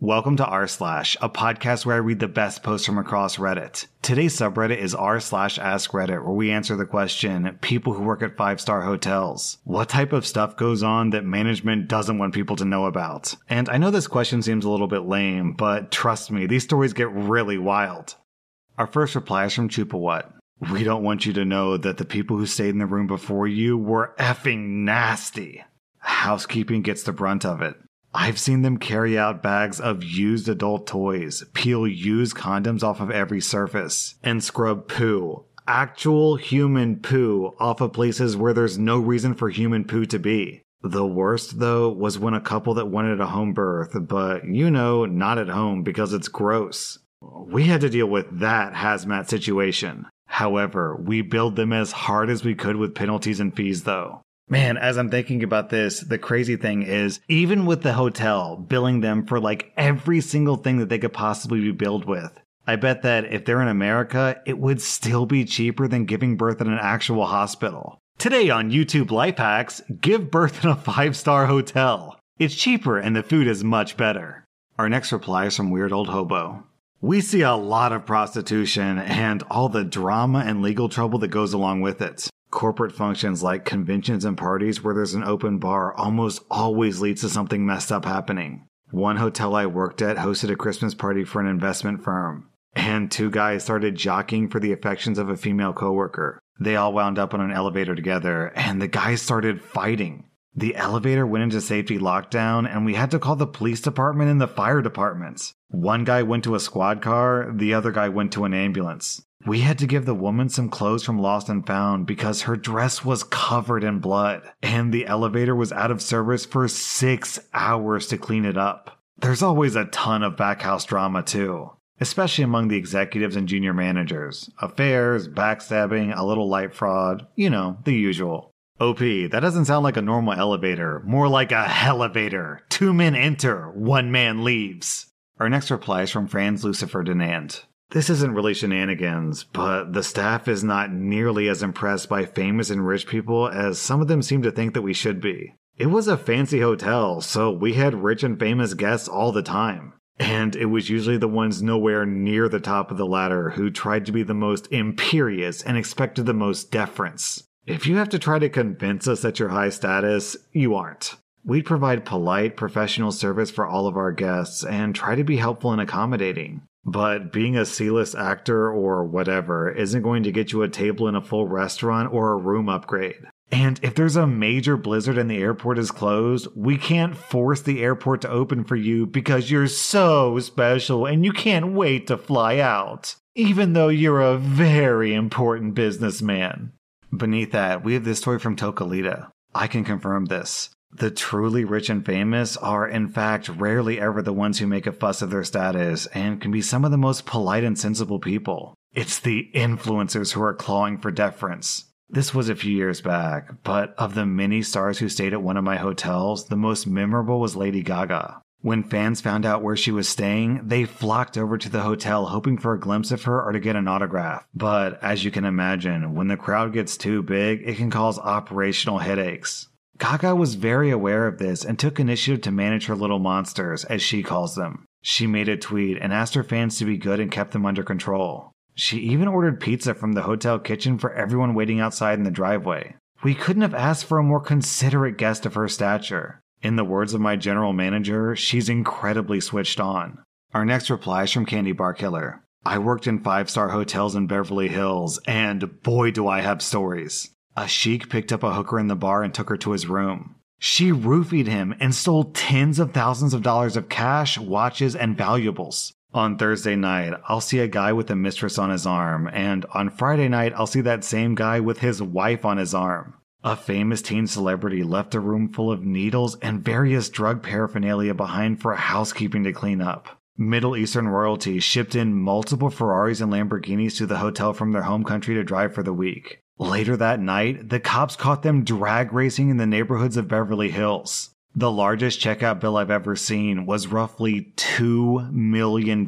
Welcome to r slash, a podcast where I read the best posts from across Reddit. Today's subreddit is r slash ask Reddit, where we answer the question: people who work at five star hotels. What type of stuff goes on that management doesn't want people to know about? And I know this question seems a little bit lame, but trust me, these stories get really wild. Our first reply is from Chupawat. We don't want you to know that the people who stayed in the room before you were effing nasty. Housekeeping gets the brunt of it. I've seen them carry out bags of used adult toys, peel used condoms off of every surface, and scrub poo, actual human poo, off of places where there's no reason for human poo to be. The worst, though, was when a couple that wanted a home birth, but you know, not at home because it's gross. We had to deal with that hazmat situation. However, we billed them as hard as we could with penalties and fees, though. Man, as I'm thinking about this, the crazy thing is, even with the hotel billing them for like every single thing that they could possibly be billed with, I bet that if they're in America, it would still be cheaper than giving birth in an actual hospital. Today on YouTube Life Hacks, give birth in a five star hotel. It's cheaper and the food is much better. Our next reply is from Weird Old Hobo. We see a lot of prostitution and all the drama and legal trouble that goes along with it. Corporate functions like conventions and parties where there's an open bar almost always leads to something messed up happening. One hotel I worked at hosted a Christmas party for an investment firm, and two guys started jockeying for the affections of a female coworker. They all wound up on an elevator together, and the guys started fighting. The elevator went into safety lockdown, and we had to call the police department and the fire departments. One guy went to a squad car, the other guy went to an ambulance. We had to give the woman some clothes from Lost and Found because her dress was covered in blood, and the elevator was out of service for six hours to clean it up. There's always a ton of backhouse drama, too, especially among the executives and junior managers. Affairs, backstabbing, a little light fraud, you know, the usual. OP, that doesn't sound like a normal elevator, more like a elevator. Two men enter, one man leaves. Our next reply is from Franz Lucifer Denant. This isn't really shenanigans, but the staff is not nearly as impressed by famous and rich people as some of them seem to think that we should be. It was a fancy hotel, so we had rich and famous guests all the time. And it was usually the ones nowhere near the top of the ladder who tried to be the most imperious and expected the most deference. If you have to try to convince us that you're high status, you aren't. We'd provide polite, professional service for all of our guests and try to be helpful and accommodating. But being a C list actor or whatever isn't going to get you a table in a full restaurant or a room upgrade. And if there's a major blizzard and the airport is closed, we can't force the airport to open for you because you're so special and you can't wait to fly out, even though you're a very important businessman. Beneath that, we have this story from Tokalita. I can confirm this. The truly rich and famous are, in fact, rarely ever the ones who make a fuss of their status and can be some of the most polite and sensible people. It's the influencers who are clawing for deference. This was a few years back, but of the many stars who stayed at one of my hotels, the most memorable was Lady Gaga. When fans found out where she was staying, they flocked over to the hotel hoping for a glimpse of her or to get an autograph. But as you can imagine, when the crowd gets too big, it can cause operational headaches. Gaga was very aware of this and took initiative to manage her little monsters, as she calls them. She made a tweet and asked her fans to be good and kept them under control. She even ordered pizza from the hotel kitchen for everyone waiting outside in the driveway. We couldn't have asked for a more considerate guest of her stature. In the words of my general manager, she's incredibly switched on. Our next reply is from Candy Bar Killer. I worked in five star hotels in Beverly Hills, and boy, do I have stories. A sheik picked up a hooker in the bar and took her to his room. She roofied him and stole tens of thousands of dollars of cash, watches, and valuables. On Thursday night, I'll see a guy with a mistress on his arm, and on Friday night, I'll see that same guy with his wife on his arm. A famous teen celebrity left a room full of needles and various drug paraphernalia behind for housekeeping to clean up. Middle Eastern royalty shipped in multiple Ferraris and Lamborghinis to the hotel from their home country to drive for the week. Later that night, the cops caught them drag racing in the neighborhoods of Beverly Hills. The largest checkout bill I've ever seen was roughly $2 million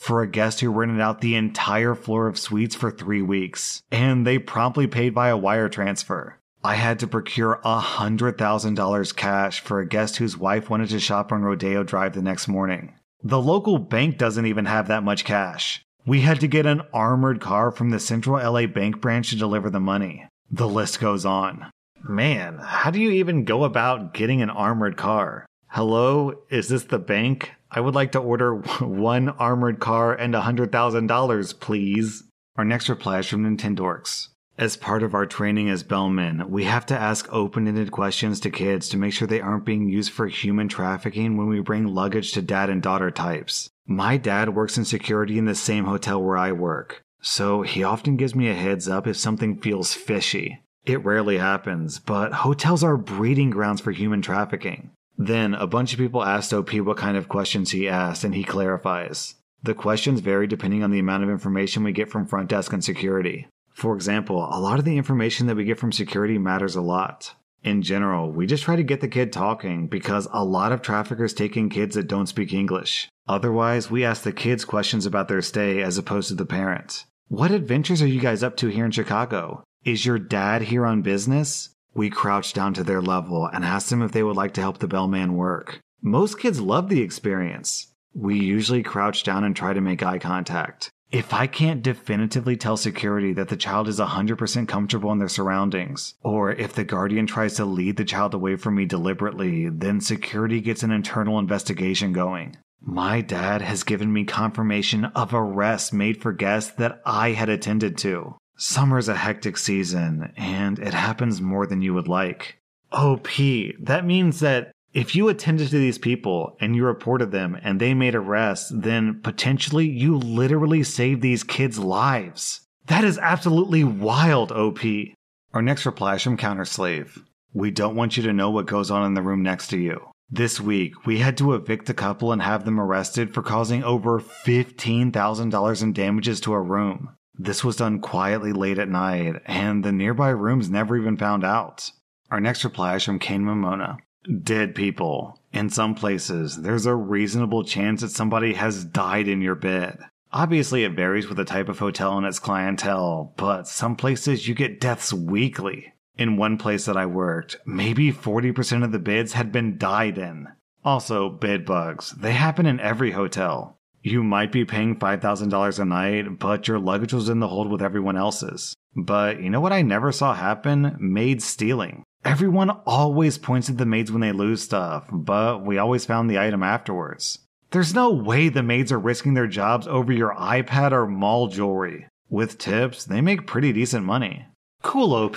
for a guest who rented out the entire floor of suites for three weeks, and they promptly paid via wire transfer. I had to procure $100,000 cash for a guest whose wife wanted to shop on Rodeo Drive the next morning. The local bank doesn't even have that much cash. We had to get an armored car from the Central LA Bank branch to deliver the money. The list goes on. Man, how do you even go about getting an armored car? Hello, is this the bank? I would like to order one armored car and $100,000, please. Our next reply is from Nintendorks. As part of our training as bellmen, we have to ask open ended questions to kids to make sure they aren't being used for human trafficking when we bring luggage to dad and daughter types. My dad works in security in the same hotel where I work, so he often gives me a heads up if something feels fishy. It rarely happens, but hotels are breeding grounds for human trafficking. Then a bunch of people asked OP what kind of questions he asked, and he clarifies. The questions vary depending on the amount of information we get from front desk and security. For example, a lot of the information that we get from security matters a lot. In general, we just try to get the kid talking because a lot of traffickers take in kids that don't speak English. Otherwise, we ask the kids questions about their stay as opposed to the parents. What adventures are you guys up to here in Chicago? Is your dad here on business? We crouched down to their level and asked them if they would like to help the bellman work. Most kids love the experience. We usually crouch down and try to make eye contact. If I can't definitively tell security that the child is 100% comfortable in their surroundings, or if the guardian tries to lead the child away from me deliberately, then security gets an internal investigation going. My dad has given me confirmation of arrests made for guests that I had attended to. Summer's a hectic season, and it happens more than you would like. Oh, OP, that means that if you attended to these people and you reported them and they made arrests, then potentially you literally saved these kids' lives. That is absolutely wild, OP. Our next reply is from Counterslave. We don't want you to know what goes on in the room next to you. This week, we had to evict a couple and have them arrested for causing over $15,000 in damages to a room. This was done quietly late at night, and the nearby rooms never even found out. Our next reply is from Kane Momona. Dead people. In some places, there's a reasonable chance that somebody has died in your bed. Obviously, it varies with the type of hotel and its clientele, but some places you get deaths weekly. In one place that I worked, maybe 40% of the beds had been died in. Also, bed bugs. They happen in every hotel. You might be paying $5,000 a night, but your luggage was in the hold with everyone else's. But you know what I never saw happen? Maid stealing. Everyone always points at the maids when they lose stuff, but we always found the item afterwards. There's no way the maids are risking their jobs over your iPad or mall jewelry. With tips, they make pretty decent money. Cool, OP,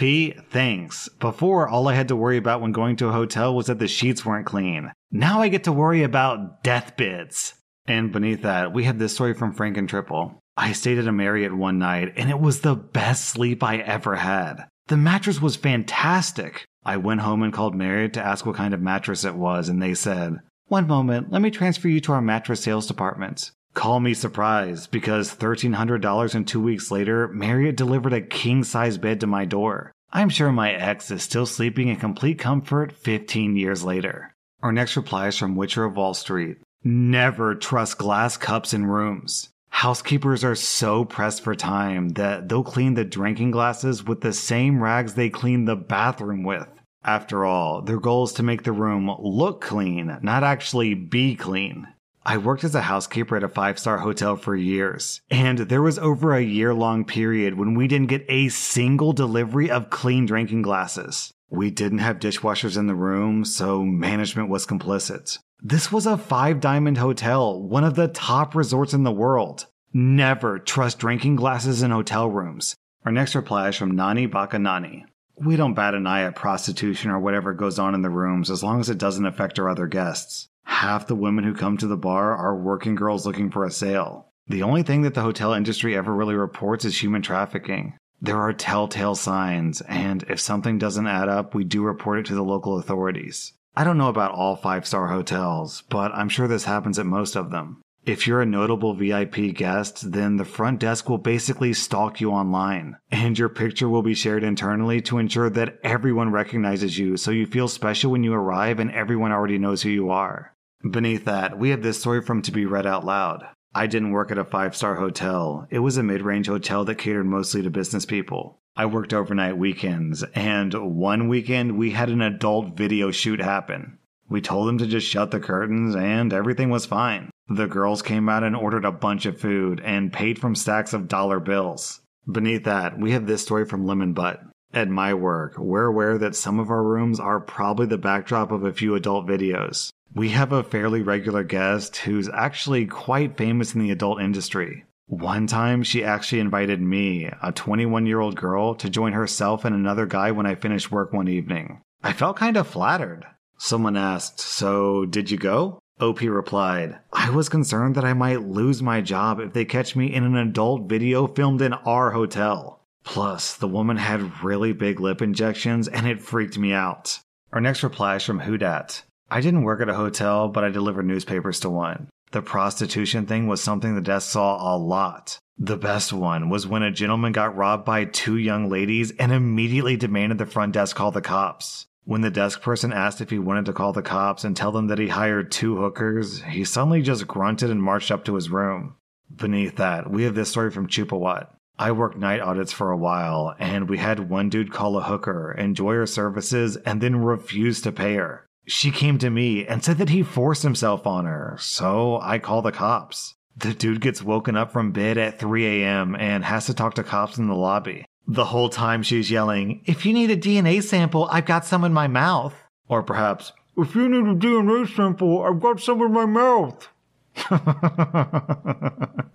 thanks. Before, all I had to worry about when going to a hotel was that the sheets weren't clean. Now I get to worry about death bids. And beneath that, we have this story from Frank and Triple. I stayed at a Marriott one night, and it was the best sleep I ever had. The mattress was fantastic. I went home and called Marriott to ask what kind of mattress it was, and they said, One moment, let me transfer you to our mattress sales department. Call me surprised, because $1,300 and two weeks later, Marriott delivered a king size bed to my door. I'm sure my ex is still sleeping in complete comfort 15 years later. Our next reply is from Witcher of Wall Street. Never trust glass cups in rooms. Housekeepers are so pressed for time that they'll clean the drinking glasses with the same rags they clean the bathroom with. After all, their goal is to make the room look clean, not actually be clean. I worked as a housekeeper at a five star hotel for years, and there was over a year long period when we didn't get a single delivery of clean drinking glasses. We didn't have dishwashers in the room, so management was complicit. This was a five diamond hotel, one of the top resorts in the world. Never trust drinking glasses in hotel rooms. Our next reply is from Nani Baka Nani. We don't bat an eye at prostitution or whatever goes on in the rooms as long as it doesn't affect our other guests. Half the women who come to the bar are working girls looking for a sale. The only thing that the hotel industry ever really reports is human trafficking. There are telltale signs, and if something doesn't add up, we do report it to the local authorities. I don't know about all five star hotels, but I'm sure this happens at most of them. If you're a notable VIP guest, then the front desk will basically stalk you online, and your picture will be shared internally to ensure that everyone recognizes you so you feel special when you arrive and everyone already knows who you are. Beneath that, we have this story from To Be Read Out Loud. I didn't work at a five star hotel. It was a mid range hotel that catered mostly to business people. I worked overnight weekends, and one weekend we had an adult video shoot happen. We told them to just shut the curtains, and everything was fine. The girls came out and ordered a bunch of food and paid from stacks of dollar bills. Beneath that, we have this story from Lemon Butt. At my work, we're aware that some of our rooms are probably the backdrop of a few adult videos. We have a fairly regular guest who's actually quite famous in the adult industry. One time, she actually invited me, a 21 year old girl, to join herself and another guy when I finished work one evening. I felt kind of flattered. Someone asked, So, did you go? OP replied, I was concerned that I might lose my job if they catch me in an adult video filmed in our hotel. Plus, the woman had really big lip injections and it freaked me out. Our next reply is from Hudat. I didn't work at a hotel, but I delivered newspapers to one. The prostitution thing was something the desk saw a lot. The best one was when a gentleman got robbed by two young ladies and immediately demanded the front desk call the cops. When the desk person asked if he wanted to call the cops and tell them that he hired two hookers, he suddenly just grunted and marched up to his room. Beneath that, we have this story from Chupawat. I worked night audits for a while, and we had one dude call a hooker, enjoy her services, and then refuse to pay her. She came to me and said that he forced himself on her, so I call the cops. The dude gets woken up from bed at 3 a.m. and has to talk to cops in the lobby. The whole time she's yelling, If you need a DNA sample, I've got some in my mouth. Or perhaps, If you need a DNA sample, I've got some in my mouth.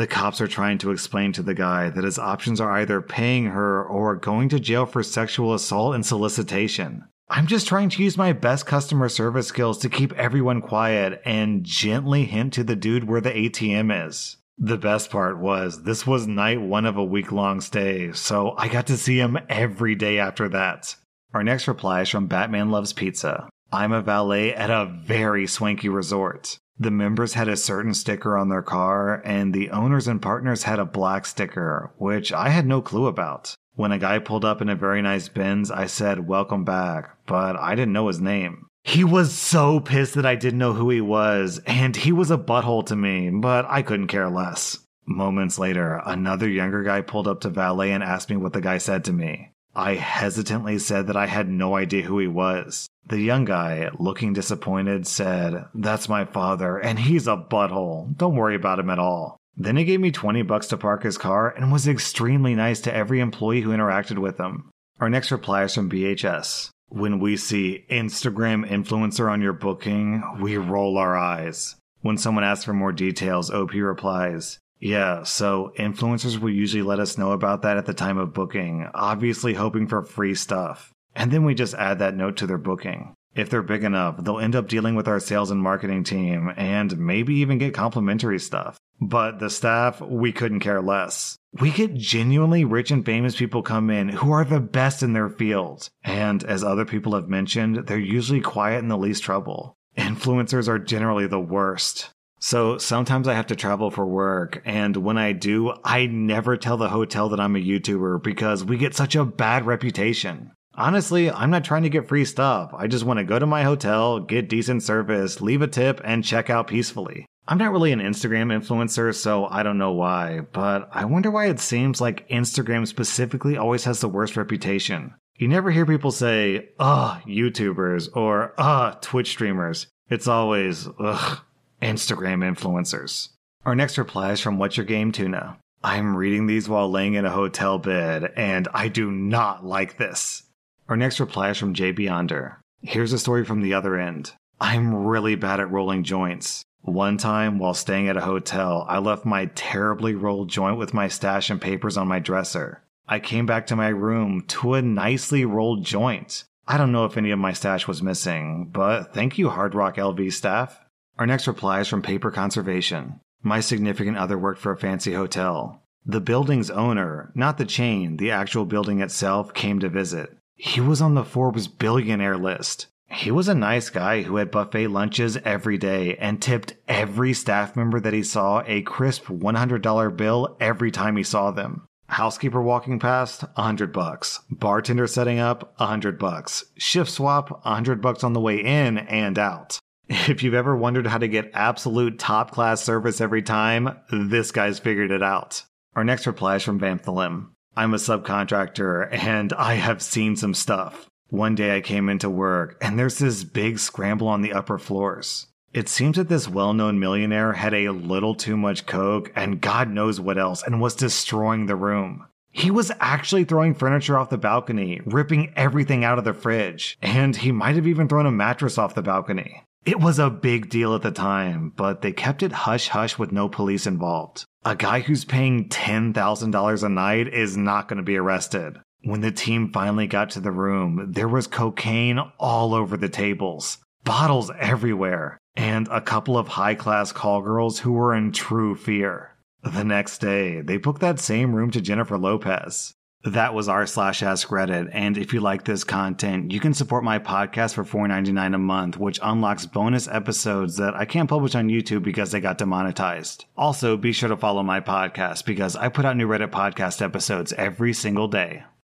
The cops are trying to explain to the guy that his options are either paying her or going to jail for sexual assault and solicitation. I'm just trying to use my best customer service skills to keep everyone quiet and gently hint to the dude where the ATM is. The best part was this was night one of a week long stay, so I got to see him every day after that. Our next reply is from Batman Loves Pizza. I'm a valet at a very swanky resort. The members had a certain sticker on their car, and the owners and partners had a black sticker, which I had no clue about. When a guy pulled up in a very nice Benz, I said, Welcome back, but I didn't know his name. He was so pissed that I didn't know who he was, and he was a butthole to me, but I couldn't care less. Moments later, another younger guy pulled up to valet and asked me what the guy said to me. I hesitantly said that I had no idea who he was. The young guy, looking disappointed, said, That's my father, and he's a butthole. Don't worry about him at all. Then he gave me 20 bucks to park his car and was extremely nice to every employee who interacted with him. Our next reply is from BHS. When we see Instagram influencer on your booking, we roll our eyes. When someone asks for more details, OP replies, yeah, so influencers will usually let us know about that at the time of booking, obviously hoping for free stuff. And then we just add that note to their booking. If they're big enough, they'll end up dealing with our sales and marketing team and maybe even get complimentary stuff. But the staff, we couldn't care less. We get genuinely rich and famous people come in who are the best in their field. And as other people have mentioned, they're usually quiet and the least trouble. Influencers are generally the worst. So sometimes I have to travel for work, and when I do, I never tell the hotel that I'm a YouTuber because we get such a bad reputation. Honestly, I'm not trying to get free stuff. I just want to go to my hotel, get decent service, leave a tip, and check out peacefully. I'm not really an Instagram influencer, so I don't know why, but I wonder why it seems like Instagram specifically always has the worst reputation. You never hear people say, ugh, YouTubers, or ugh, Twitch streamers. It's always, ugh, Instagram influencers. Our next reply is from What's Your Game Tuna. I'm reading these while laying in a hotel bed, and I do not like this. Our next reply is from Jay Beyonder. Here's a story from the other end. I'm really bad at rolling joints. One time, while staying at a hotel, I left my terribly rolled joint with my stash and papers on my dresser. I came back to my room to a nicely rolled joint. I don't know if any of my stash was missing, but thank you, Hard Rock LV staff. Our next reply is from Paper Conservation. My significant other worked for a fancy hotel. The building's owner, not the chain, the actual building itself, came to visit. He was on the Forbes billionaire list. He was a nice guy who had buffet lunches every day and tipped every staff member that he saw a crisp $100 bill every time he saw them. Housekeeper walking past, 100 bucks. Bartender setting up, 100 bucks. Shift swap, 100 bucks on the way in and out. If you've ever wondered how to get absolute top class service every time, this guy's figured it out. Our next reply is from Vamthalim. I'm a subcontractor and I have seen some stuff. One day I came into work and there's this big scramble on the upper floors. It seems that this well known millionaire had a little too much coke and God knows what else and was destroying the room. He was actually throwing furniture off the balcony, ripping everything out of the fridge, and he might have even thrown a mattress off the balcony. It was a big deal at the time, but they kept it hush hush with no police involved. A guy who's paying $10,000 a night is not going to be arrested. When the team finally got to the room, there was cocaine all over the tables, bottles everywhere, and a couple of high class call girls who were in true fear. The next day, they booked that same room to Jennifer Lopez. That was r slash ask Reddit, and if you like this content, you can support my podcast for $4.99 a month, which unlocks bonus episodes that I can't publish on YouTube because they got demonetized. Also, be sure to follow my podcast because I put out new Reddit podcast episodes every single day.